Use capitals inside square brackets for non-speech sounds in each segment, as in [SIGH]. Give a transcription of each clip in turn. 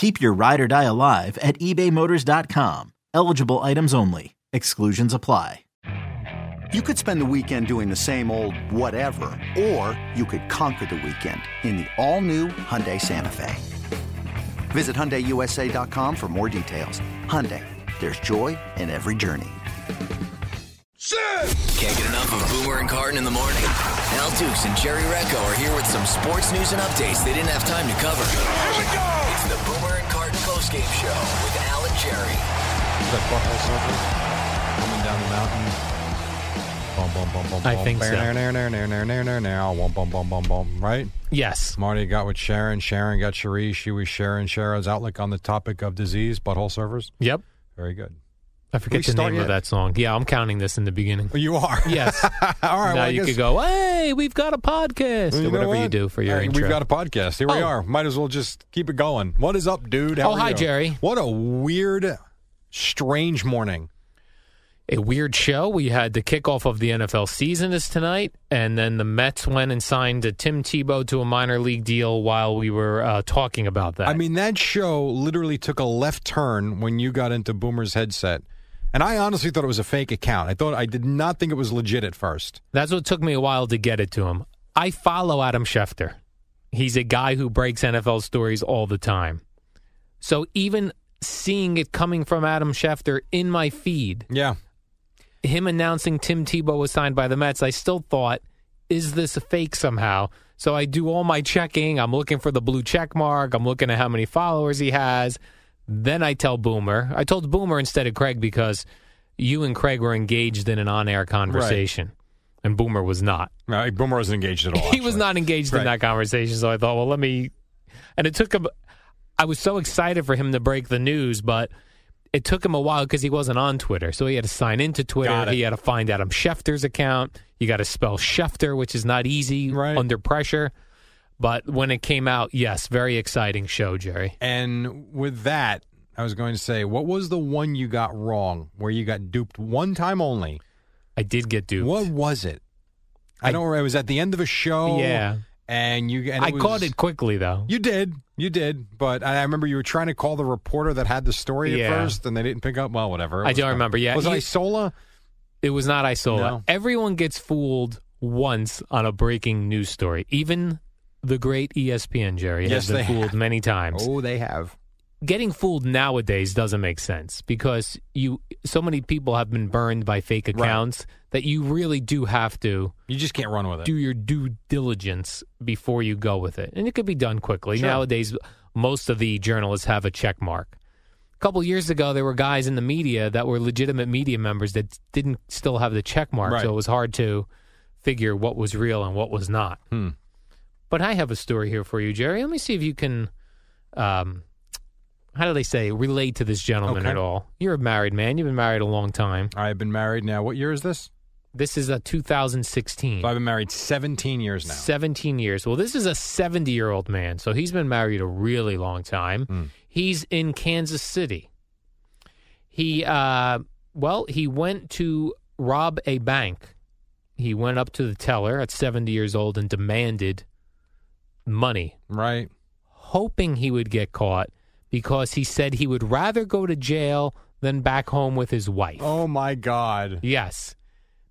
Keep your ride or die alive at ebaymotors.com. Eligible items only. Exclusions apply. You could spend the weekend doing the same old whatever, or you could conquer the weekend in the all-new Hyundai Santa Fe. Visit HyundaiUSA.com for more details. Hyundai, there's joy in every journey. Can't get enough of Boomer and Carton in the morning. Al Dukes and Jerry Recco are here with some sports news and updates they didn't have time to cover. Here we go! Carton postgame show with Al and Jerry. that butthole surfer coming down the mountain. Bum, bum, bum, bum, I bum. think so. Bum, bum, bum, bum, bum. Right? Yes. Marty got with Sharon. Sharon got Cherie. She was Sharon. Sharon's outlook on the topic of disease, butthole surfers. Yep. Very good. I forget the name yet? of that song. Yeah, I'm counting this in the beginning. Well, you are. [LAUGHS] Yes. [LAUGHS] All right. now well, you could go, hey, we've got a podcast, Well, you or whatever you do for your intro. We've got a podcast. Here we Oh. are. Might as well just keep it going. What is up, dude? How Oh, hi, you? Jerry. What a weird, strange morning. a weird show. We had the kickoff of the NFL season is tonight, and then the Mets went and signed a Tim Tebow to a minor league deal while we were uh, talking about that. I mean, that show literally took a left turn when you got into Boomer's headset. And I honestly thought it was a fake account. I thought I did not think it was legit at first. That's what took me a while to get it to him. I follow Adam Schefter. He's a guy who breaks NFL stories all the time. So even seeing it coming from Adam Schefter in my feed, Yeah. him announcing Tim Tebow was signed by the Mets, I still thought, is this a fake somehow? So I do all my checking. I'm looking for the blue check mark. I'm looking at how many followers he has. Then I tell Boomer. I told Boomer instead of Craig because you and Craig were engaged in an on air conversation, and Boomer was not. No, Boomer wasn't engaged at all. [LAUGHS] he was actually. not engaged in Right. that conversation. So I thought, well, let me. And it took him. I was so excited for him to break the news, but it took him a while because he wasn't on Twitter. So he had to sign into Got Twitter. it. He had to find Adam Schefter's account. You got to spell Schefter, which is not easy Right. under pressure. But when it came out, yes, very exciting show, Jerry. And with that, I was going to say, what was the one you got wrong where you got duped one time only? I did get duped. What was it? I, I- don't remember. It was at the end of a show. Yeah. And you and I was- caught it quickly though. You did. You did. But I remember you were trying to call the reporter that had the story Yeah. at first, and they didn't pick up. Well, whatever. I don't fine. remember. Yeah, Was it Isola? It was not Isola. No. Everyone gets fooled once on a breaking news story. Even the great ESPN, Jerry, Yes, has been fooled have. many times. Oh, they have. Getting fooled nowadays doesn't make sense because you so many people have been burned by fake accounts that you really do have to You just can't run with it. do your due diligence before you go with it. And it could be done quickly. Sure. Nowadays, most of the journalists have a check mark. A couple years ago, there were guys in the media that were legitimate media members that didn't still have the check mark. Right. So it was hard to figure what was real and what was not. Hmm. But I have a story here for you, Jerry. Let me see if you can, um, how do they say, relate to this gentleman Okay. at all. You're a married man. You've been married a long time. I've been married now. What year is this? This is a 2016. So I've been married 17 years now. 17 years. Well, this is a 70 year old man. So he's been married a really long time. Hmm. He's in Kansas City. He, uh, well, he went to rob a bank. He went up to the teller at 70 years old and demanded money, Right. hoping he would get caught because he said he would rather go to jail than back home with his wife. Oh my God. Yes,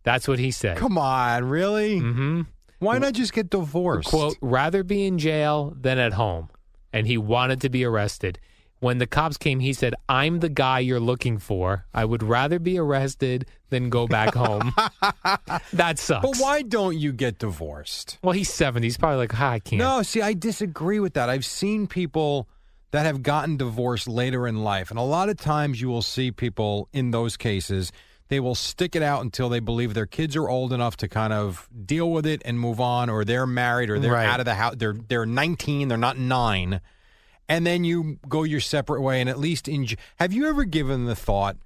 that's what he said. Come on, really? hmm Why not just get divorced? quote rather be in jail than at home and he wanted to be arrested When the cops came, he said, I'm the guy you're looking for. I would rather be arrested than go back home. [LAUGHS] that sucks. But why don't you get divorced? Well, he's 70. He's probably like, ah, I can't. No, see, I disagree with that. I've seen people that have gotten divorced later in life, and a lot of times you will see people in those cases. They will stick it out until they believe their kids are old enough to kind of deal with it and move on, or they're married, or they're Right. out of the house. They're they're 19, they're not nine, and then you go your separate way. And at least in, have you ever given the thought?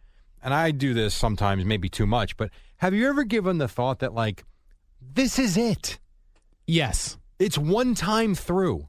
And I do this sometimes, maybe too much, but have you ever given the thought that like this is it? Yes. It's one time through.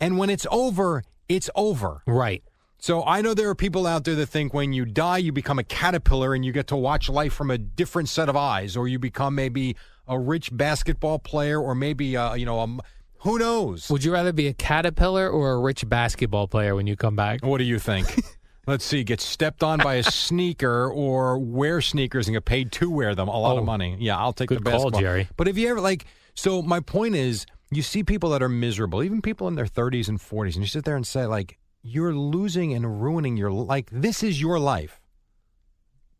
And when it's over, it's over. Right. So I know there are people out there that think when you die, you become a caterpillar and you get to watch life from a different set of eyes, or you become maybe a rich basketball player, or maybe, uh, you know, a, who knows? Would you rather be a caterpillar or a rich basketball player when you come back? What do you think? [LAUGHS] Let's see, get stepped on by a sneaker or wear sneakers and get paid to wear them. A lot Oh. of money. Yeah, I'll take Good the call. Jerry. But if you ever like, so my point is, you see people that are miserable, even people in their 30s and 40s, and you sit there and say, like, you're losing and ruining your like. This is your life.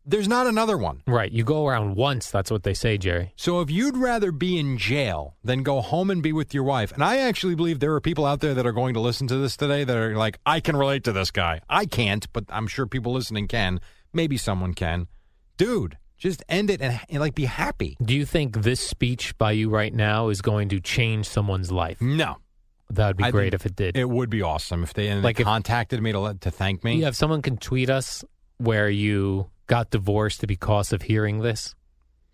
There's not another one. Right. You go around once. That's what they say, Jerry. So if you'd rather be in jail than go home and be with your wife, and I actually believe there are people out there that are going to listen to this today that are like, I can relate to this guy. I can't, but I'm sure people listening can. Maybe someone can. Dude, just end it and, and like be happy. Do you think this speech by you right now is going to change someone's life? No, That would be I great if it did. it would be awesome if they, Like they if- contacted me to let, to thank me. Yeah, if someone can tweet us where you got divorced because of hearing this,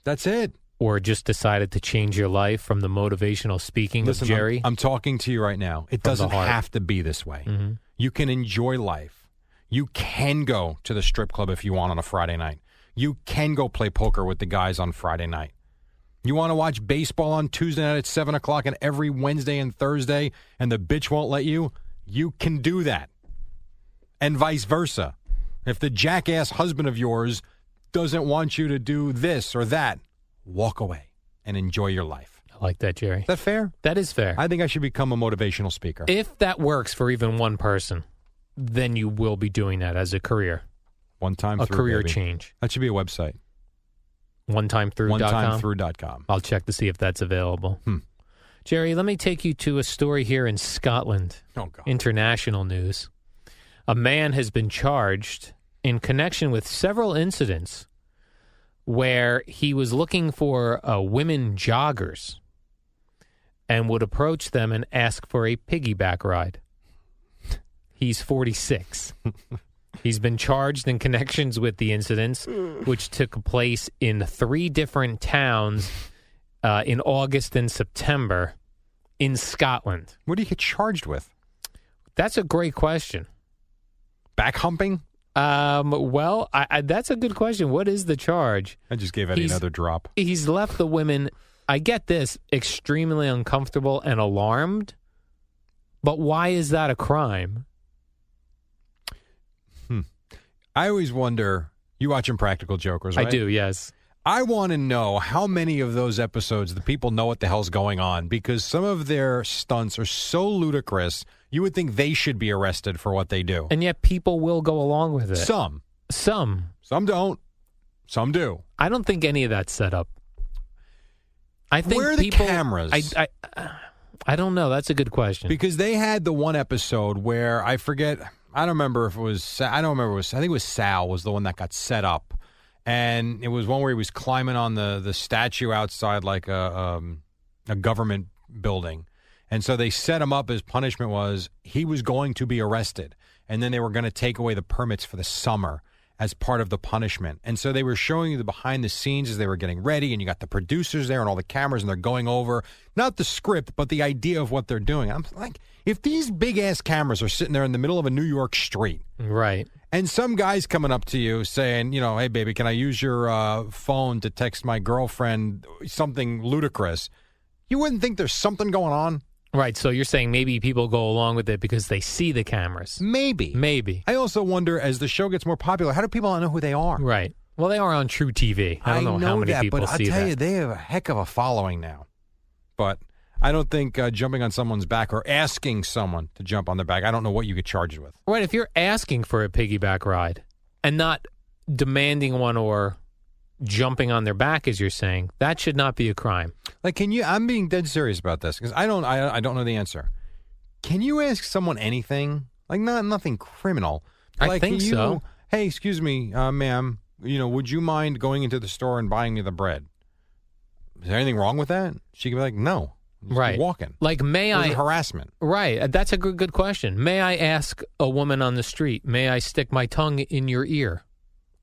That's it. or just decided to change your life from the motivational speaking Listen, of I'm- Jerry. I'm, talking to you right now. It the doesn't heart. have to be this way. Mhm. You can enjoy life. You can go to the strip club if you want on a Friday night. You can go play poker with the guys on Friday night. You want to watch baseball on Tuesday night at 7 o'clock and every Wednesday and Thursday, and the bitch won't let you? You can do that. And vice versa. If the jackass husband of yours doesn't want you to do this or that, walk away and enjoy your life. I like that, Jerry. Is that fair? That is fair. I think I should become a motivational speaker. if that works for even one person, then you will be doing that as a career, One time a through, career baby. change. That should be a website. One time through. One time through dot com. I'll check to see if that's available. Hmm. Jerry, let me take you to a story here in Scotland. Oh God. International news. A man has been charged in connection with several incidents where he was looking for uh, women joggers and would approach them and ask for a piggyback ride. He's 46. [LAUGHS] He's been charged in connections with the incidents, which took place in three different towns uh, in August and September in Scotland. What do you get charged with? That's a great question. Back humping? Um, well, I, I, that's a good question. What is the charge? I just gave Eddie He's- another drop. He's left the women, I get this, extremely uncomfortable and alarmed. But why is that a crime? I always wonder. You watching Practical Jokers? Right? I do, yes. I want to know how many of those episodes the people know what the hell's going on because some of their stunts are so ludicrous. You would think they should be arrested for what they do. And yet people will go along with it. Some, Some. some don't, some do. I don't think any of that's set up. I think Where are the people, cameras? I, I, I don't know. That's a good question. Because they had the one episode where I forget, I don't remember if it was, I don't remember, it was, I think it was Sal was the one that got set up. And it was one where he was climbing on the, the statue outside like a, um, a government building. And so they set him up as punishment was he was going to be arrested. And then they were going to take away the permits for the summer as part of the punishment. And so they were showing you the behind the scenes as they were getting ready, and you got the producers there and all the cameras, and they're going over not the script, but the idea of what they're doing. I'm like, if these big ass cameras are sitting there in the middle of a New York street, right. and some guy's coming up to you saying, you know, hey, baby, can I use your uh, phone to text my girlfriend something ludicrous? You wouldn't think there's something going on? Right. So you're saying maybe people go along with it because they see the cameras. Maybe. Maybe. I also wonder, as the show gets more popular, how do people not know who they are? Right. Well, they are on truTV. I don't know, how many that, people but see I'll tell that. you, they have a heck of a following now. But I don't think uh, jumping on someone's back or asking someone to jump on their back. I don't know what you get charged with. Right. If you're asking for a piggyback ride and not demanding one or jumping on their back, as you're saying, that should not be a crime. Like, can you? I'm being dead serious about this because I don't. I, I don't know the answer. Can you ask someone anything? Like, not nothing criminal. I like, think you, so. Hey, excuse me, uh, ma'am. You know, would you mind going into the store and buying me the bread? Is there anything wrong with that? She could be like, no. Right. walking. Like, may I? harassment. Right. uh, That's a good, good question. May I ask a woman on the street, may I stick my tongue in your ear?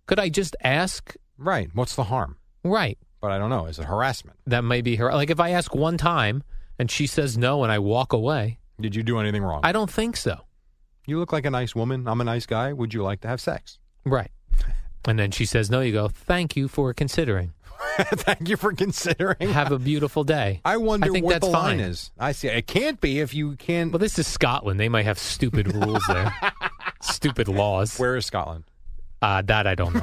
Could I just ask? Right. What's the harm? Right. But I don't know. Is it harassment? That may be her. Like, if I ask one time and she says no and I walk away, Did you do anything wrong? I don't think so. you look like a nice woman. I'm a nice guy. Would you like to have sex? Right. And then she says no, you go, thank you for considering. [LAUGHS] Thank you for considering. Have a beautiful day. [LAUGHS] I wonder I think what that's the line is. I see. It can't be if you can't. Well, this is Scotland. They might have stupid rules there, [LAUGHS] stupid laws. Where is Scotland? Uh, that I don't know.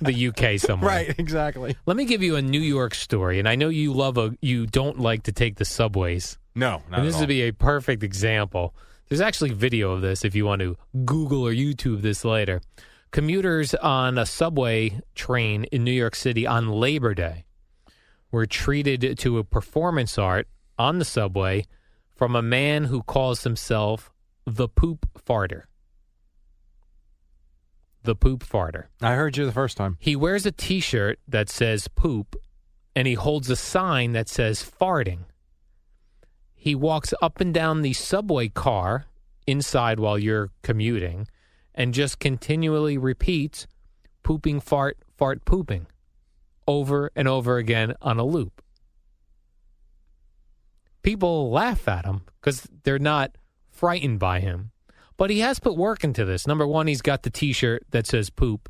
the UK somewhere. Right. Exactly. Let me give you a New York story, and I know you love a you don't like to take the subways. No. Not and this would be a perfect example. There's actually video of this if you want to Google or YouTube this later. Commuters on a subway train in New York City on Labor Day were treated to a performance art on the subway from a man who calls himself the poop farter. The poop farter. I heard you the first time. He wears a t shirt that says poop and he holds a sign that says farting. He walks up and down the subway car inside while you're commuting and just continually repeats pooping, fart, fart, pooping over and over again on a loop. People laugh at him because they're not frightened by him. But he has put work into this. Number one, he's got the t shirt that says poop.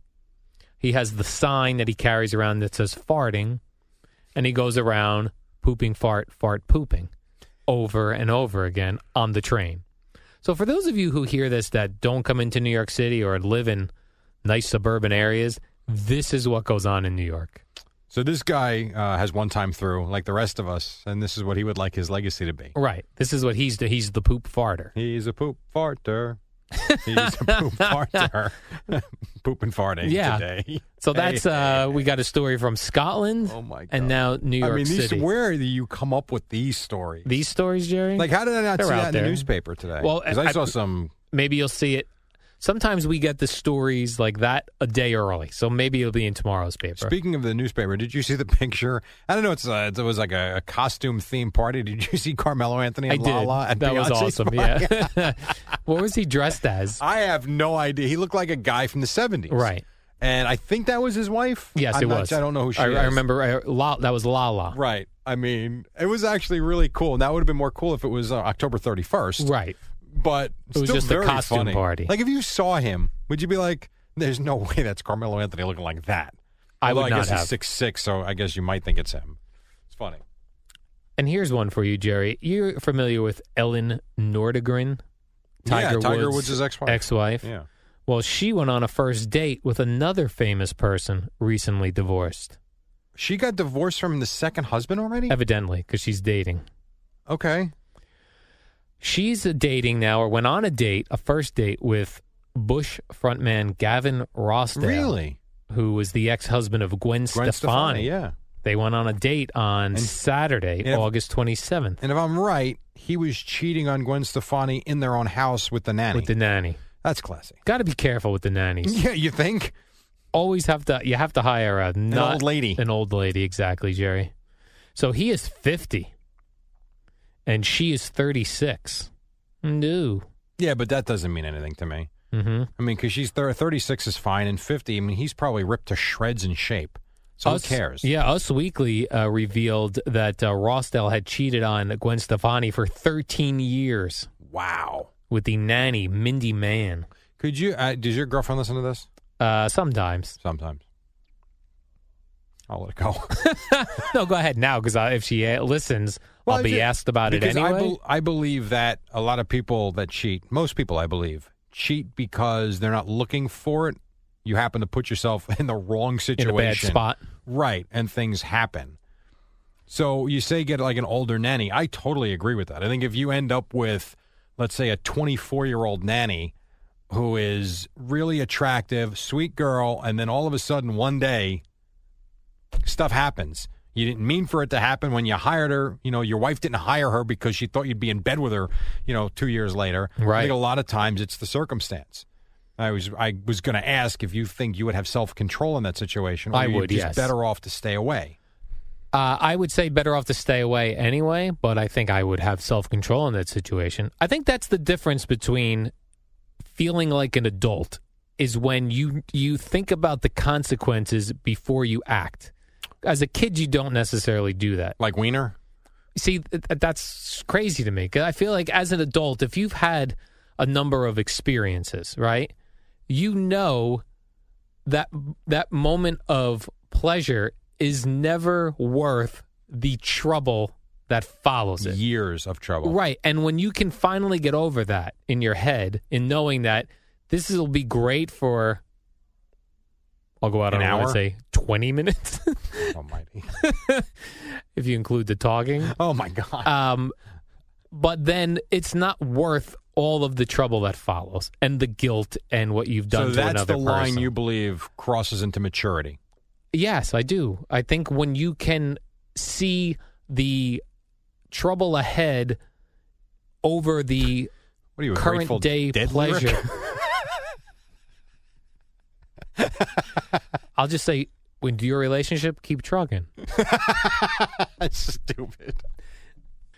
He has the sign that he carries around that says farting, and he goes around pooping, fart, fart, pooping over and over again on the train. So, for those of you who hear this that don't come into New York City or live in nice suburban areas, this is what goes on in New York. So this guy uh, has one time through, like the rest of us, and this is what he would like his legacy to be. Right. This is what he's the, he's the poop farter. He's a poop farter. He's a poop farter. poop and farting Yeah. today. So that's Hey, uh we got a story from Scotland Oh, my God. and now New York I mean, these, City. where do you come up with these stories? These stories, Jerry? like, how did I not They're see that in there. the newspaper today? Well, because I, I- saw some. maybe you'll see it. Sometimes we get the stories like that a day early, so maybe it'll be in tomorrow's paper. Speaking of the newspaper, did you see the [LAUGHS] picture? I don't know. It's uh it was like a, a costume themed party. Did you [LAUGHS] see Carmelo Anthony I and did. Lala? at that was awesome. party? Yeah. [LAUGHS] what was he dressed as? I have no idea. He looked like a guy from the seventies, Right. And I think that was his wife. Yes, I'm it not- was. I don't know who she I, is. I remember uh, La, that was Lala. Right. I mean, it was actually really cool. And that would have been more cool if it was uh, October 31st. Right. But It was just a costume funny. party. Like if you saw him, would you be like, "There's no way that's Carmelo Anthony looking like that"? I Although would I not guess have. he's six six, so I guess you might think it's him. It's funny. And here's one for you, Jerry. You're familiar with Elin Nordegren, Tiger, yeah, Tiger Woods' Woods' ex-wife. ex-wife. Yeah. Well, she went on a first date with another famous person recently divorced, She got divorced from the second husband already. evidently, because she's dating. Okay. She's dating now, or went on a date, a first date with Bush frontman Gavin Rossdale, Really? who was the ex-husband of Gwen, Gwen Stefani. Stefani. Yeah. They went on a date on And- Saturday, Yeah. August 27th, And if I'm right, he was cheating on Gwen Stefani in their own house with the nanny. with the nanny. That's classy. Got to be careful with the nannies. [LAUGHS] Yeah, you think? always have to you have to hire a not old lady. an old lady exactly jerry so he is 50 and she is 36 no Yeah, but that doesn't mean anything to me. mm-hmm. I mean, because she's thir- 36 is fine, and 50, I mean, he's probably ripped to shreds in shape. So Us- who cares? yeah us weekly uh, revealed that uh, rossdale had cheated on gwen stefani for 13 years Wow. with the nanny mindy mann Could you, uh, does your girlfriend listen to this? uh, sometimes Sometimes. I'll let it go. [LAUGHS] [LAUGHS] no go ahead now because if she uh, listens Well, i'll be ju- asked about it anyway I, bel I believe that a lot of people that cheat, most people I believe, cheat because they're not looking for it. You happen to put yourself [LAUGHS] in the wrong in situation. a bad spot Right. And things happen. So you say get like an older nanny. I totally agree with that. I think if you end up with, let's say, a 24 year old nanny who is really attractive, sweet girl, and then all of a sudden one day stuff happens. You didn't mean for it to happen when you hired her. You know, your wife didn't hire her because she thought you'd be in bed with her, you know, two years later. I Right. think a lot of times it's the circumstance. I was I was going to ask if you think you would have self control in that situation. Or I would, just yes. better off to stay away. Uh, I would say better off to stay away anyway, but I think I would have self control in that situation. I think that's the difference between feeling like an adult is when you you think about the consequences before you act. As a kid, you don't necessarily do that. Like Wiener. See, th- th- that's crazy to me. 'Cause I feel like as an adult, if you've had a number of experiences, right, you know that that moment of pleasure is never worth the trouble that follows it. Years of trouble. Right. And when you can finally get over that in your head in knowing that this will be great for I'll go out An on limb and hour? say 20 minutes [LAUGHS] Almighty. if you include the talking. Oh my God. Um, but then it's not worth all of the trouble that follows and the guilt and what you've done so to that's another the line you believe crosses into maturity. Yes, I do. I think when you can see the trouble ahead over the What are you, current day pleasure. [LAUGHS] [LAUGHS] I'll just say, when your relationship, keep trucking. That's [LAUGHS] stupid.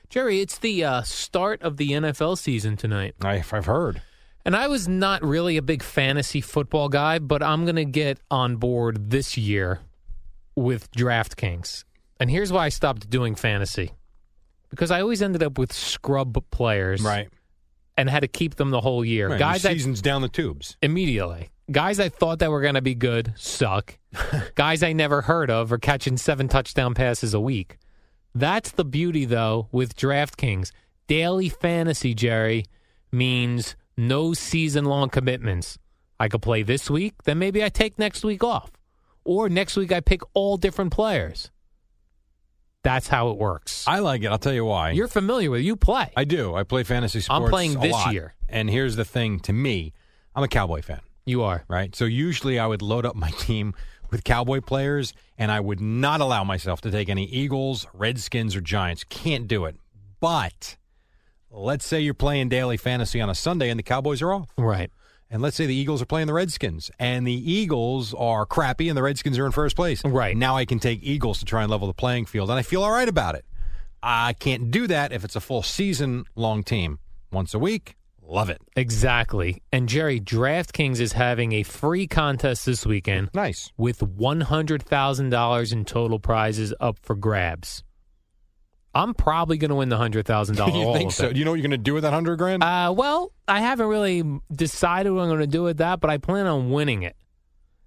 Jerry, it's the uh, start of the NFL season tonight. I, I've heard. And I was not really a big fantasy football guy, but I'm going to get on board this year with DraftKings. And here's why I stopped doing fantasy because I always ended up with scrub players Right. And had to keep them the whole year. right. Guys I season's down the tubes. immediately. Guys I thought that were going to be good suck. [LAUGHS] Guys I never heard of are catching seven touchdown passes a week. That's the beauty, though, with DraftKings. Daily fantasy, Jerry, means no season long commitments. I could play this week, then maybe I take next week off. Or next week I pick all different players. That's how it works. I like it. I'll tell you why. You're familiar with it. You play. I do. I play fantasy sports. I'm playing this lot. year. And here's the thing to me, I'm a Cowboy fan, you are. right? So usually I would load up my team with Cowboy players, and I would not allow myself to take any Eagles, Redskins, or Giants. Can't do it. But let's say you're playing daily fantasy on a Sunday and the Cowboys are off. Right. And let's say the Eagles are playing the Redskins, and the Eagles are crappy, and the Redskins are in first place. Right. now, I can take Eagles to try and level the playing field, and I feel all right about it. I can't do that if it's a full season long team. Once a week, love it. Exactly. And Jerry, DraftKings is having a free contest this weekend Nice. with $100,000 in total prizes up for grabs. I'm probably going to win the $100,000 [LAUGHS] you think so? Do you know what you're going to do with that hundred grand? Uh, well, I haven't really decided what I'm going to do with that, but I plan on winning it.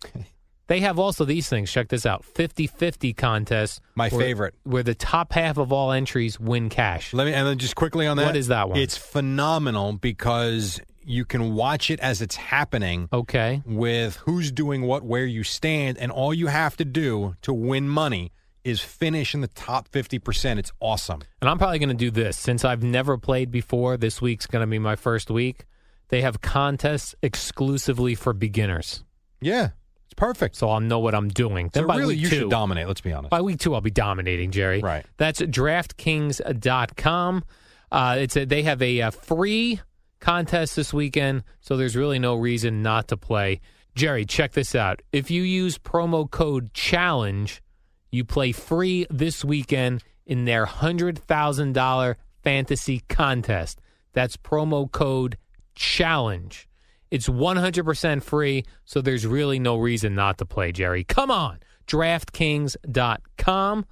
[LAUGHS] They have also these things. Check this out 50 50 contest. My where- favorite. Where the top half of all entries win cash. Let me and then just quickly on that. What is that one? It's phenomenal because you can watch it as it's happening. Okay. with who's doing what, where you stand, and all you have to do to win money is finish in the top 50%. It's awesome. And I'm probably going to do this since I've never played before. This week's going to be my first week. They have contests exclusively for beginners, Yeah, it's perfect. so I'll know what I'm doing. Then So by really, week you two, should dominate, let's be honest. by week two, I'll be dominating, Jerry. Right. That's DraftKings.com. Uh, it's a, they have a, uh free contest this weekend, so there's really no reason not to play. Jerry, check this out. If you use promo code CHALLENGE, you play free this weekend in their $100,000 fantasy contest. That's promo code CHALLENGE. It's 100% free, so there's really no reason not to play, Jerry. Come on. DraftKings.com.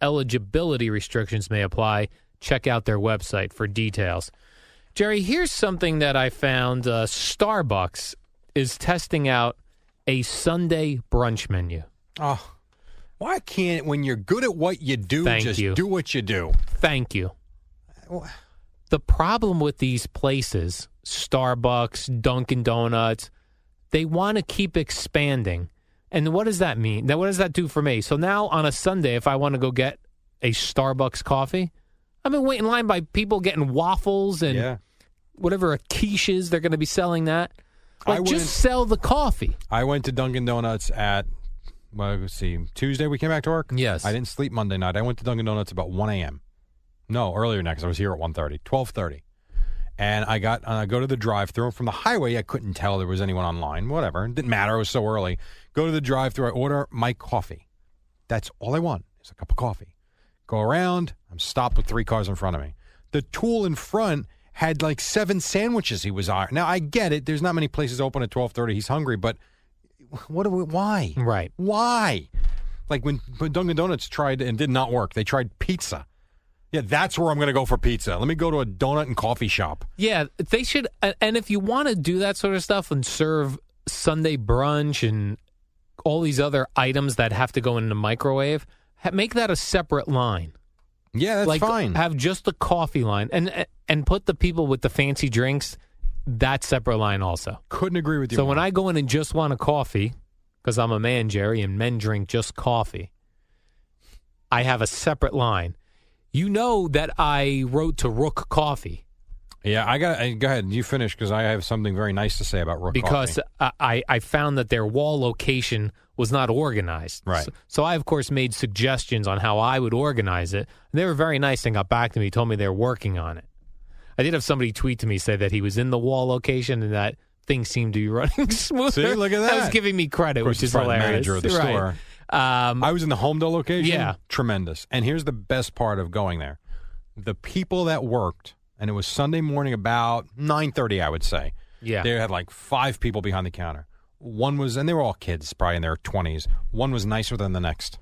Eligibility restrictions may apply. Check out their website for details. Jerry, here's something that I found. Uh, Starbucks is testing out a Sunday brunch menu. oh, why can't, when you're good at what you do, Thank just you. do what you do? Thank you. The problem with these places, Starbucks, Dunkin' Donuts, they want to keep expanding. And what does that mean? Now, what does that do for me? So now on a Sunday, if I want to go get a Starbucks coffee. I've been waiting in line by people getting waffles and Yeah. whatever a quiche is. They're going to be selling that. I Like, went- just sell the coffee. I went to Dunkin' Donuts at well, let's see, Tuesday. We came back to work. Yes. I didn't sleep Monday night. I went to Dunkin' Donuts about one a.m. No, earlier than that 'cause I was here at 1.30, 12.30. and I got uh, go to the drive-through from the highway. I couldn't tell there was anyone online. Whatever, it didn't matter. It was so early. Go to the drive-through. I order my coffee. That's all I want is a cup of coffee. Go around. I'm stopped with three cars in front of me. The tool in front had like seven sandwiches he was on. Now I get it. There's not many places open at 12:30. He's hungry, but what do we, why? Right. Why? Like when, when Dunkin' Donuts tried and did not work, they tried pizza. Yeah, that's where I'm going to go for pizza. Let me go to a donut and coffee shop. Yeah, they should. And if you want to do that sort of stuff and serve Sunday brunch and all these other items that have to go in the microwave, make that a separate line. Yeah, that's like fine. have just the coffee line and and put the people with the fancy drinks that separate line also. Couldn't agree with you. So when. I go in and just want a coffee, because I'm a man, Jerry, and men drink just coffee, I have a separate line. You know that I wrote to Rook Coffee yeah, I got. Go ahead, you finish because I have something very nice to say about Rook because Coffee. I, I found that their wall location was not organized. Right. So, so I, of course, made suggestions on how I would organize it. And they were very nice and got back to me, told me they're working on it. I did have somebody tweet to me say that he was in the wall location and that things seemed to be running smoother. [LAUGHS] See, look at That That was giving me credit, course, which is hilarious. manager of the Right. store. Um, I was in the Home Holmdel location. Yeah. tremendous. And here's the best part of going there: the people that worked, and it was Sunday morning about nine thirty, I would say. yeah. They had like five people behind the counter. One was, and they were all kids, probably in their twenties. One was nicer than the next.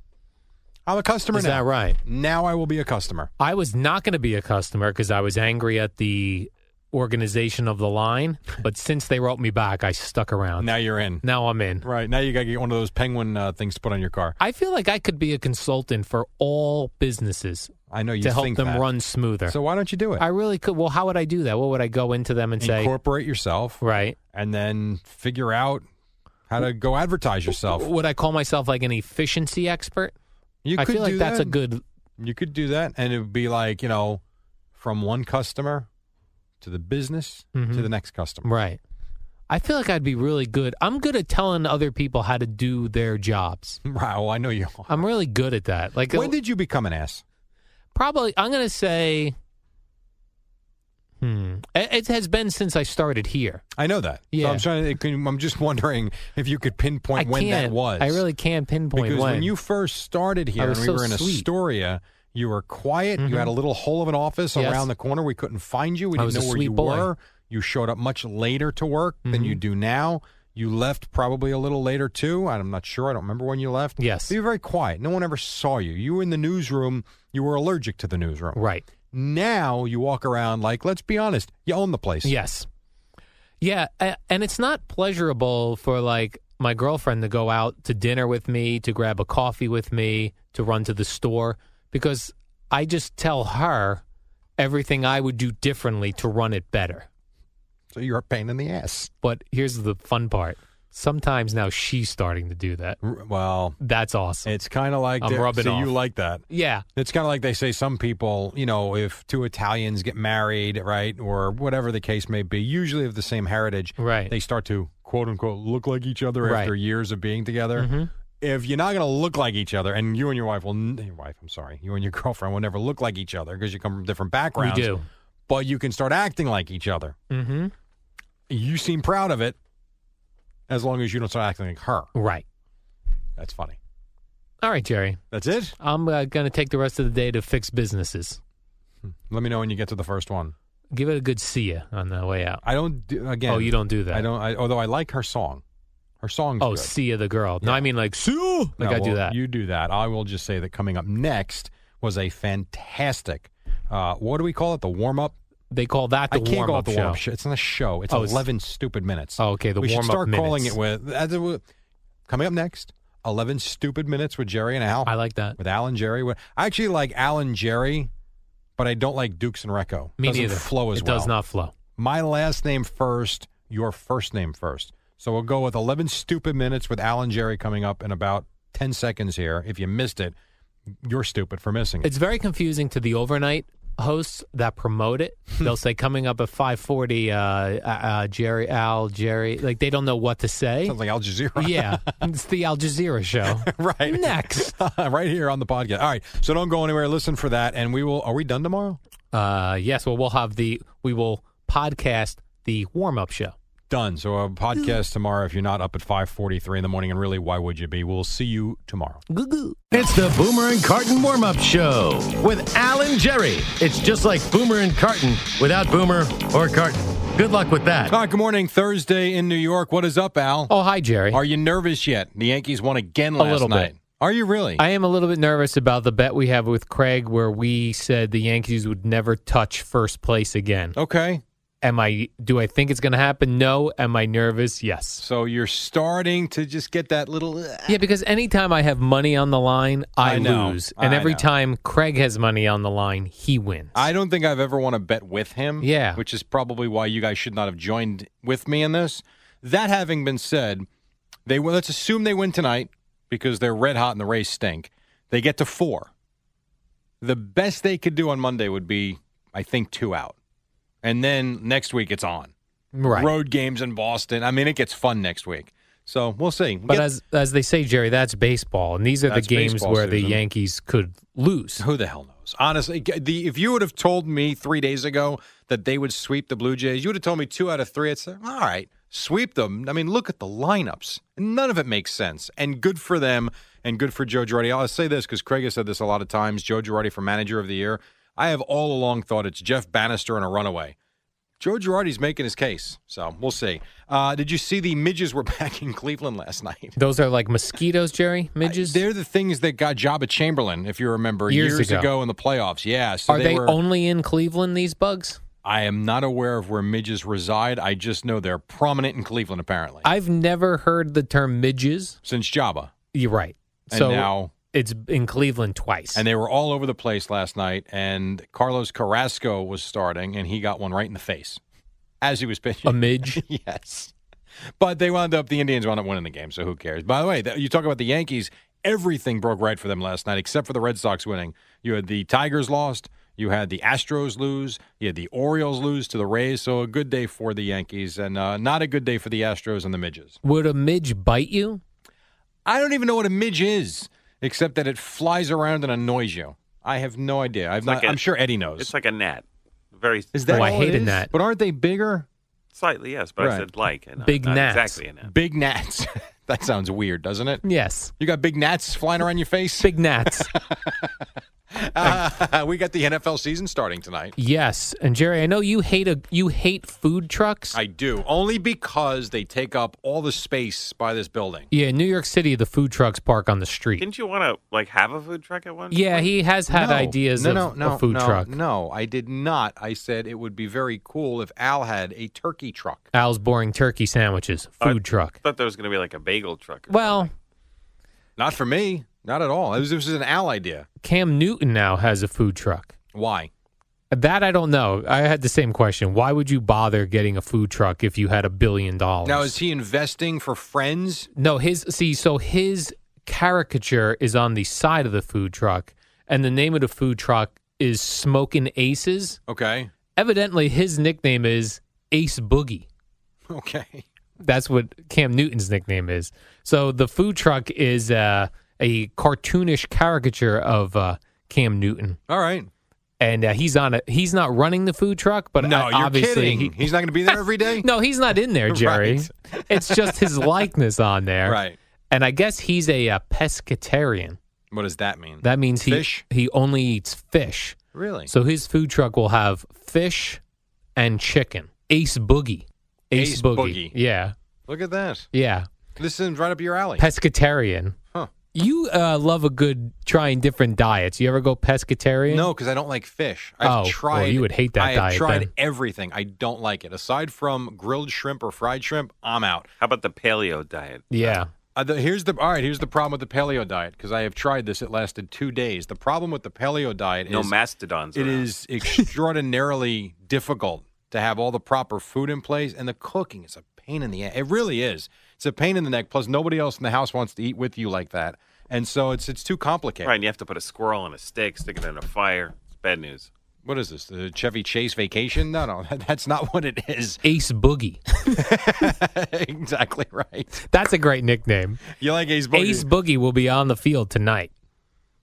I'm a customer Is now. that right? Now I will be a customer. I was not going to be a customer because I was angry at the organization of the line. [LAUGHS] But since they wrote me back, I stuck around. Now you're in. Now I'm in. Right now you got to get one of those penguin uh, things to put on your car. I feel like I could be a consultant for all businesses I know you to help think them that. run smoother. So why don't you do it? I really could. Well, how would I do that? What would I go into them and say? Incorporate yourself, Right. and then figure out how to go advertise yourself. Would I call myself like an efficiency expert? You I could feel like do that's a good. You could do that, and it would be like you know, from one customer to the business Mhm. to the next customer. Right. I feel like I'd be really good. I'm good at telling other people how to do their jobs. [LAUGHS] Wow, I know you. Are. I'm really good at that. Like uh, When did you become an ass? probably I'm going to say hmm it, has been since I started here. I know that. So Yeah. I'm trying. To, I'm just wondering if you could pinpoint I when that was. I really can't pinpoint because when. when you first started here and we so were in sweet. Astoria, you were quiet. You Mhm. had a little hole of an office Yes. around the corner. We couldn't find you. We didn't know where you boy. were. You showed up much later to work than Mhm. you do now. You left probably a little later too. I'm not sure. I don't remember when you left. Yes. you were very quiet. No one ever saw you. You were in the newsroom. You were allergic to the newsroom. right. Now you walk around like, let's be honest, you own the place. Yes. Yeah, and it's not pleasurable for like my girlfriend to go out to dinner with me, to grab a coffee with me, to run to the store because I just tell her everything I would do differently to run it better. So you're a pain in the ass. But here's the fun part. Sometimes now she's starting to do that. R- Well, That's awesome. it's kind of like I'm rubbing so off. you like that. yeah. It's kind of like they say some people, you know, if two Italians get married, right, or whatever the case may be, usually of the same heritage, Right. they start to quote unquote look like each other Right. after years of being together. Mhm. If you're not going to look like each other, and you and your wife will, n- your wife, I'm sorry, you and your [LAUGHS] girlfriend will never look like each other because you come from different backgrounds. We backgrounds. do. But you can start acting like each other. Mm-hmm. You seem proud of it as long as you don't start acting like her. Right. That's funny. All right, Jerry. That's it? I'm uh, going to take the rest of the day to fix businesses. Let me know when you get to the first one. Give it a good see ya on the way out. I don't do, again. oh, you don't do that. I don't. I, although I like her song, her song. Oh, good. see ya, the girl. No, I mean like see ya. Like No, I do that. You do that. I will just say that coming up next was a fantastic. Uh, what do we call it? The warm up. They call that the I can't warm call it up the show. warm up show. It's not a show. It's Oh, it's- eleven stupid minutes. Oh, okay, the we should warm-up start calling minutes. it with as it wa- coming up next. Eleven stupid minutes with Jerry and Al. I like that. with Al and Jerry. I actually like Al and Jerry, but I don't like Dukes and Recco. Me Doesn't neither. Flow as it well. does not flow. my last name first, your first name first. So we'll go with 11 stupid minutes with Al and Jerry coming up in about 10 seconds here. If you missed it, You're stupid for missing it. It's very confusing to the overnight hosts that promote it. [LAUGHS] They'll say coming up at 5:40 uh, uh, uh, Jerry Al Jerry like they don't know what to say. Sounds like Al Jazeera. [LAUGHS] yeah, it's the Al Jazeera show. [LAUGHS] right. Next. right here on the podcast. All right. So don't go anywhere. Listen for that. And we will. Are we done tomorrow? Uh, yes, well we'll have the we will podcast the warm-up show. Done. So a podcast [GASPS] tomorrow. If you're not up at 5:43 in the morning, and really, why would you be? We'll see you tomorrow. It's the Boomer and Carton warm up show with Al and Jerry. It's just like Boomer and Carton without Boomer or Carton. Good luck with that. All right. Good morning. Thursday in New York. What is up, Al? Oh, hi Jerry. Are you nervous yet? The Yankees won again last little night. bit. Are you really? I am a little bit nervous about the bet we have with Craig where we said the Yankees would never touch first place again. okay. Am I do I think it's going to happen? No. Am I nervous? Yes. So you're starting to just get that little. uh, Yeah, because anytime I have money on the line, I, I know. lose. And I every know. time Craig has money on the line, he wins. I don't think I've ever won a bet with him. Yeah. Which is probably why you guys should not have joined with me in this. That having been said, they will let's assume they win tonight because they're red hot and the race stink. They get to four. The best they could do on Monday would be, I think, two out. And then next week it's on. right. Road games in Boston. I mean, it gets fun next week. So we'll see. But Get- as as they say, Jerry, that's baseball, and these are That's the games where the. Yankees could lose. Who the hell knows? Honestly, the, if you would have told me three days ago that they would sweep the Blue Jays, you would have told me two out of three. Say, all right, sweep them. I mean, look at the lineups. None of it makes sense. And good for them and good for Joe Girardi. I'll say this because Craig has said this a lot of times Joe Girardi for manager of the year. I have all along thought it's Jeff Banister and a runaway. Joe Girardi's making his case. So we'll see. Uh, did you see the midges were [LAUGHS] back in Cleveland last night? Those are like mosquitoes, Jerry. Midges. They're the things that got Joba Chamberlain, if you remember, Years years, ago. ago. in the playoffs. Yeah. So are they, were, only in Cleveland? These bugs. I am not aware of where midges reside. I just know they're prominent in Cleveland, apparently, I've never heard the term midges. since Joba. You're right. And so now, it's in Cleveland twice. and they were all over the place last night. And Carlos Carrasco was starting, and he got one right in the face as he was pitching. a midge. [LAUGHS] yes. But they wound up, the Indians wound up winning the game, so who cares? By the way, you talk about the Yankees, everything broke right for them last night except for the Red Sox winning. You had the Tigers lost, you had the Astros lose, you had the Orioles lose to the Rays, so a good day for the Yankees, and uh, not a good day for the Astros and the Midges. Would a midge bite you? I don't even know what a midge is, except that it flies around and annoys you. I have no idea. I've not, like a- I'm sure Eddie knows. It's like a gnat. Very is that Oh, I all it hated is? that. But aren't they bigger? slightly yes, but Right. I said like and not- Big not gnats. exactly a gnat. Big gnats. [LAUGHS] that sounds weird, doesn't it? Yes. You got big gnats flying around your face? Big gnats. [LAUGHS] Uh, [LAUGHS] we got the NFL season starting tonight. yes. And Jerry, I know you hate a you hate food trucks. I do. Only because they take up all the space by this building. yeah, in New York City, the food trucks park on the street. Didn't you want to like have a food truck at one? Yeah, point? he has had No. ideas no, of no, no, a food no, truck. No, I did not. I said it would be very cool if Al had a turkey truck. Al's boring turkey sandwiches, food truck. I thought there was going to be like a bagel truck. or Well, Not for me. Not at all. It was, this was an Al idea. Cam Newton now has a food truck. Why? That I don't know. I had the same question. Why would you bother getting a food truck if you had a billion dollars? Now, is he investing for friends? No, his see, so his caricature is on the side of the food truck, and the name of the food truck is Smoking Aces. Okay. Evidently, his nickname is Ace Boogie. Okay. That's what Cam Newton's nickname is. So the food truck is uh, a cartoonish caricature of uh, Cam Newton, All right. and uh, he's on a he's not running the food truck, but no, uh, you're obviously kidding. he- He's not going to be there every day? [LAUGHS] no, he's not in there, [LAUGHS] Jerry. Right. it's just his [LAUGHS] likeness on there, Right. And I guess he's a, uh pescatarian. What does that mean? That means he Fish? he only eats fish. really? So his food truck will have fish and chicken. Ace Boogie. Ace, Ace Boogie. Boogie. Yeah. Look at that. Yeah. This is right up your alley. Pescatarian. Huh. You uh, love a good trying different diets. You ever go pescatarian? No, because I don't like fish. I've Oh, well, tried. you would hate that I have tried then. everything. I don't like it. Aside from grilled shrimp or fried shrimp, I'm out. How about the paleo diet? Yeah. Uh, the, here's the all right. Here's the problem with the paleo diet because I have tried this. It lasted two days. The problem with the paleo diet No is mastodons. it around. is extraordinarily [LAUGHS] difficult to have all the proper food in place, and the cooking is a pain in the ass. It really is. It's a pain in the neck. Plus, nobody else in the house wants to eat with you like that. and so it's it's too complicated. Right, and you have to put a squirrel on a stick, stick it in a fire. It's bad news. What is this? The Chevy Chase Vacation? No, no, [LAUGHS] that's not what it is. Ace Boogie. [LAUGHS] [LAUGHS] exactly right. That's a great nickname. You like Ace Boogie? Ace Boogie will be on the field tonight.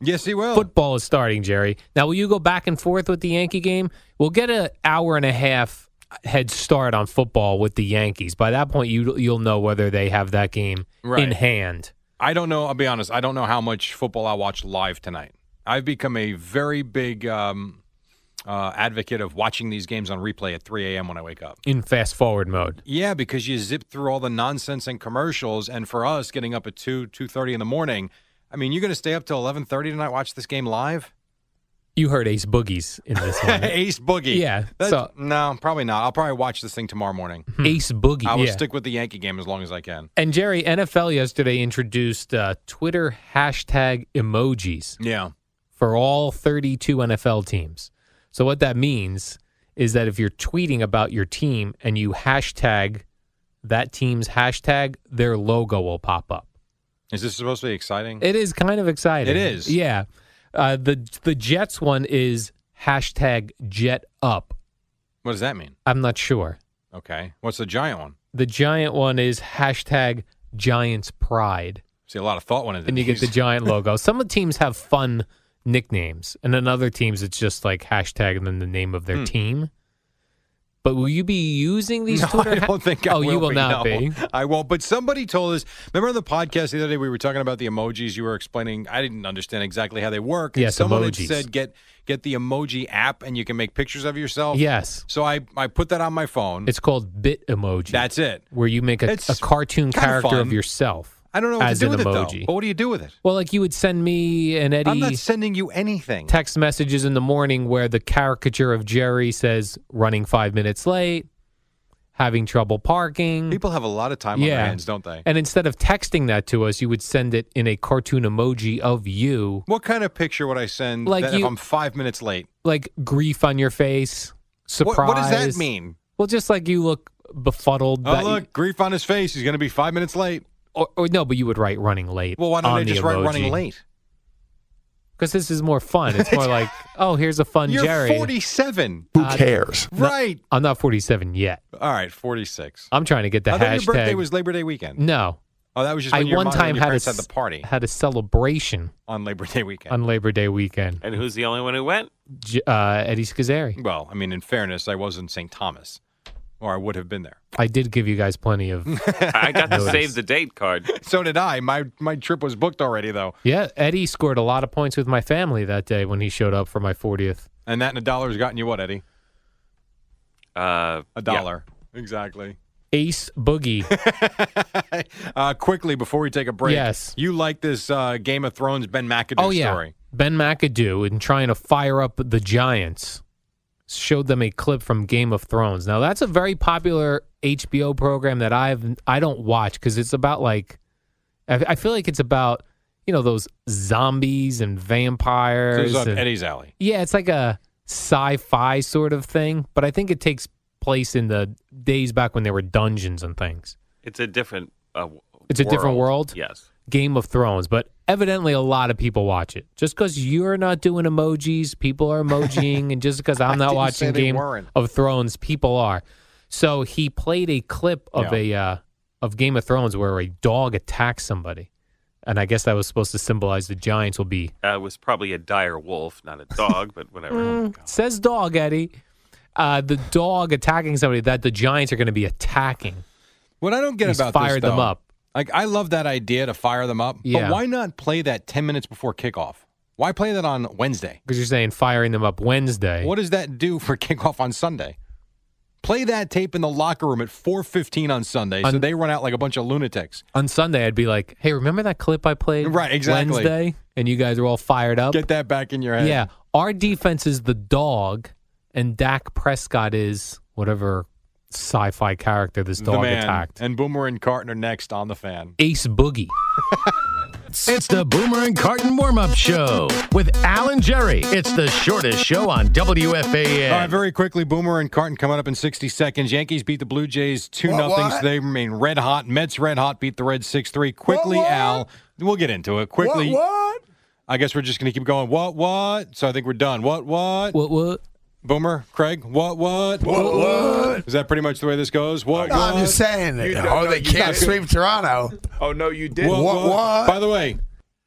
Yes, he will. Football is starting, Jerry. Now, will you go back and forth with the Yankee game? We'll get an hour and a half head start on football with the Yankees. By that point, you you'll know whether they have that game Right. in hand. I don't know. I'll be honest. I don't know how much football I watch live tonight. I've become a very big um, uh, advocate of watching these games on replay at 3 a.m. when I wake up. in fast forward mode. Yeah, because you zip through all the nonsense and commercials, and for us, getting up at two two thirty in the morning. I mean, you're going to stay up till eleven thirty tonight watch this game live? You heard Ace Boogies in this [LAUGHS] one. Ace Boogie. Yeah, That's- so- no, probably not. I'll probably watch this thing tomorrow morning. Ace Boogie. I will yeah. stick with the Yankee game as long as I can. And Jerry, NFL yesterday introduced uh, Twitter hashtag emojis Yeah. for all 32 NFL teams. So what that means is that if you're tweeting about your team and you hashtag that team's hashtag, their logo will pop up. Is this supposed to be exciting? It is kind of exciting. It is. Yeah. Uh, the the Jets one is hashtag Jet Up. what does that mean? I'm not sure. Okay. What's the giant one? The giant one is hashtag Giants Pride. See, a lot of thought went into and you get the giant logo. Some of the teams have fun nicknames, and then other teams it's just like hashtag and then the name of their team. But will you be using these. [LAUGHS] No, Twitter? I don't think I oh, you will be, not no. be. I won't. But somebody told us. Remember on the podcast the other day we were talking about the emojis. You were explaining. I didn't understand exactly how they work. and Yes, someone emojis. had said get get the emoji app and you can make pictures of yourself. Yes, So I I put that on my phone. it's called Bitmoji. That's it. where you make a, a cartoon character of yourself. I don't know what to do with emoji. it though. But what do you do with it? Well, like you would send me and Eddie I'm not sending you anything. text messages in the morning where the caricature of Jerry says running five minutes late, having trouble parking. People have a lot of time on their hands, don't they? And instead of texting that to us, you would send it in a cartoon emoji of you, What kind of picture would I send Like that if you- I'm five minutes late? like grief on your face, surprise. What, what does that mean? Well, just like you look befuddled. Oh, that look, grief on his face. He's going to be five minutes late. Or, or no, but you would write running late. Well, why don't I the just write running late? Because this is more fun. It's more [LAUGHS] like, oh, here's a fun You're Jerry. 47. Who cares? Right. I'm not 47 yet. All right, 46. I'm trying to get the I thought hashtag. your birthday was Labor Day weekend. no, Oh, that was just I when your one mom time and your had a parents had s- the party had a celebration on Labor Day weekend. on Labor Day weekend. And who's the only one who went? J- uh, Eddie Scozzare. well, I mean, in fairness, I was in St. Thomas, or I would have been there. I did give you guys plenty of. [LAUGHS] I got the save the date card. So did I. My my trip was booked already, though, yeah, Eddie scored a lot of points with my family that day when he showed up for my 40th. and that and a has gotten you what, Eddie? Uh, A dollar. Exactly. Ace Boogie. [LAUGHS] uh, quickly before we take a break, Yes. you like this uh, Game of Thrones Ben McAdoo oh yeah, story? Ben McAdoo and trying to fire up the Giants showed them a clip from Game of Thrones. Now that's a very popular HBO program that I've I don't watch because it's about like I, I feel like it's about you know those zombies and So vampires. it's up and- Eddie's alley. Yeah, it's like a sci-fi sort of thing, but I think it takes place in the days back when there were dungeons and things. it's a different. Uh, w- It's a different world? Yes. Game of Thrones, but evidently a lot of people watch it. Just because you're not doing emojis, people are emojiing, and just because I'm [LAUGHS] not watching Game weren't. of Thrones, people are. So he played a clip of Yeah. a uh, of Game of Thrones where a dog attacks somebody, and I guess that was supposed to symbolize the Giants will be Uh, it was probably a dire wolf, not a dog, but whatever. [LAUGHS] Mm. says dog Eddie. Uh, the dog attacking somebody that the Giants are going to be attacking. What I don't get He's about fired this, them up. Like I love that idea to fire them up, Yeah. but why not play that ten minutes before kickoff? Why play that on Wednesday? Because you're saying firing them up Wednesday. What does that do for [LAUGHS] kickoff on Sunday? Play that tape in the locker room at four fifteen on Sunday, so they run out like a bunch of lunatics. On Sunday, I'd be like, hey, remember that clip I played Right, exactly. Wednesday? And you guys are all fired up? Get that back in your head. Yeah. Our defense is the dog, and Dak Prescott is whatever sci fi character this the dog man. attacked. And Boomer and Carton are next on the fan. Ace Boogie. [LAUGHS] It's the Boomer and Carton warm up show with Alan Jerry. It's the shortest show on WFAN. All right, very quickly, Boomer and Carton coming up in 60 seconds. Yankees beat the Blue Jays 2 nothing. So they remain red hot. Mets red hot beat the Reds 6 3. Quickly, Al, we'll get into it quickly. What? what? I guess we're just going to keep going. What? What? So I think we're done. What? What? What? What? Boomer, Craig. What? What? What? What? Is that pretty much the way this goes? What? No, what? I'm just saying. You oh, they you can't sweep Toronto. Oh no, you didn't. What, What, what? By the way,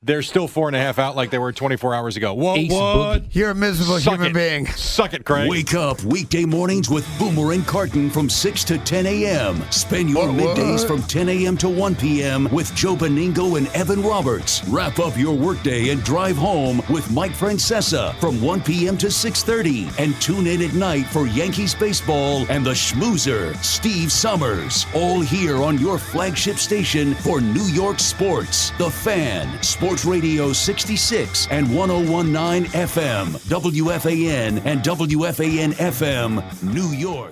they're still four and a half out like they were 24 hours ago. What? Ace what? You're a miserable Suck human it. being. Suck it, Craig. Wake up weekday mornings with Boomer and Carton from 6 to 10 a.m. Spend your What, what? middays from 10 a.m. to 1 p.m. with Joe Benigno and Evan Roberts. Wrap up your workday and drive home with Mike Francesa from 1 p.m. to 6.30. And tune in at night for Yankees baseball and the schmoozer, Steve Somers. All here on your flagship station for New York sports. The Fan, Sports Radio 66 and 1019 FM, WFAN and WFAN FM, New York.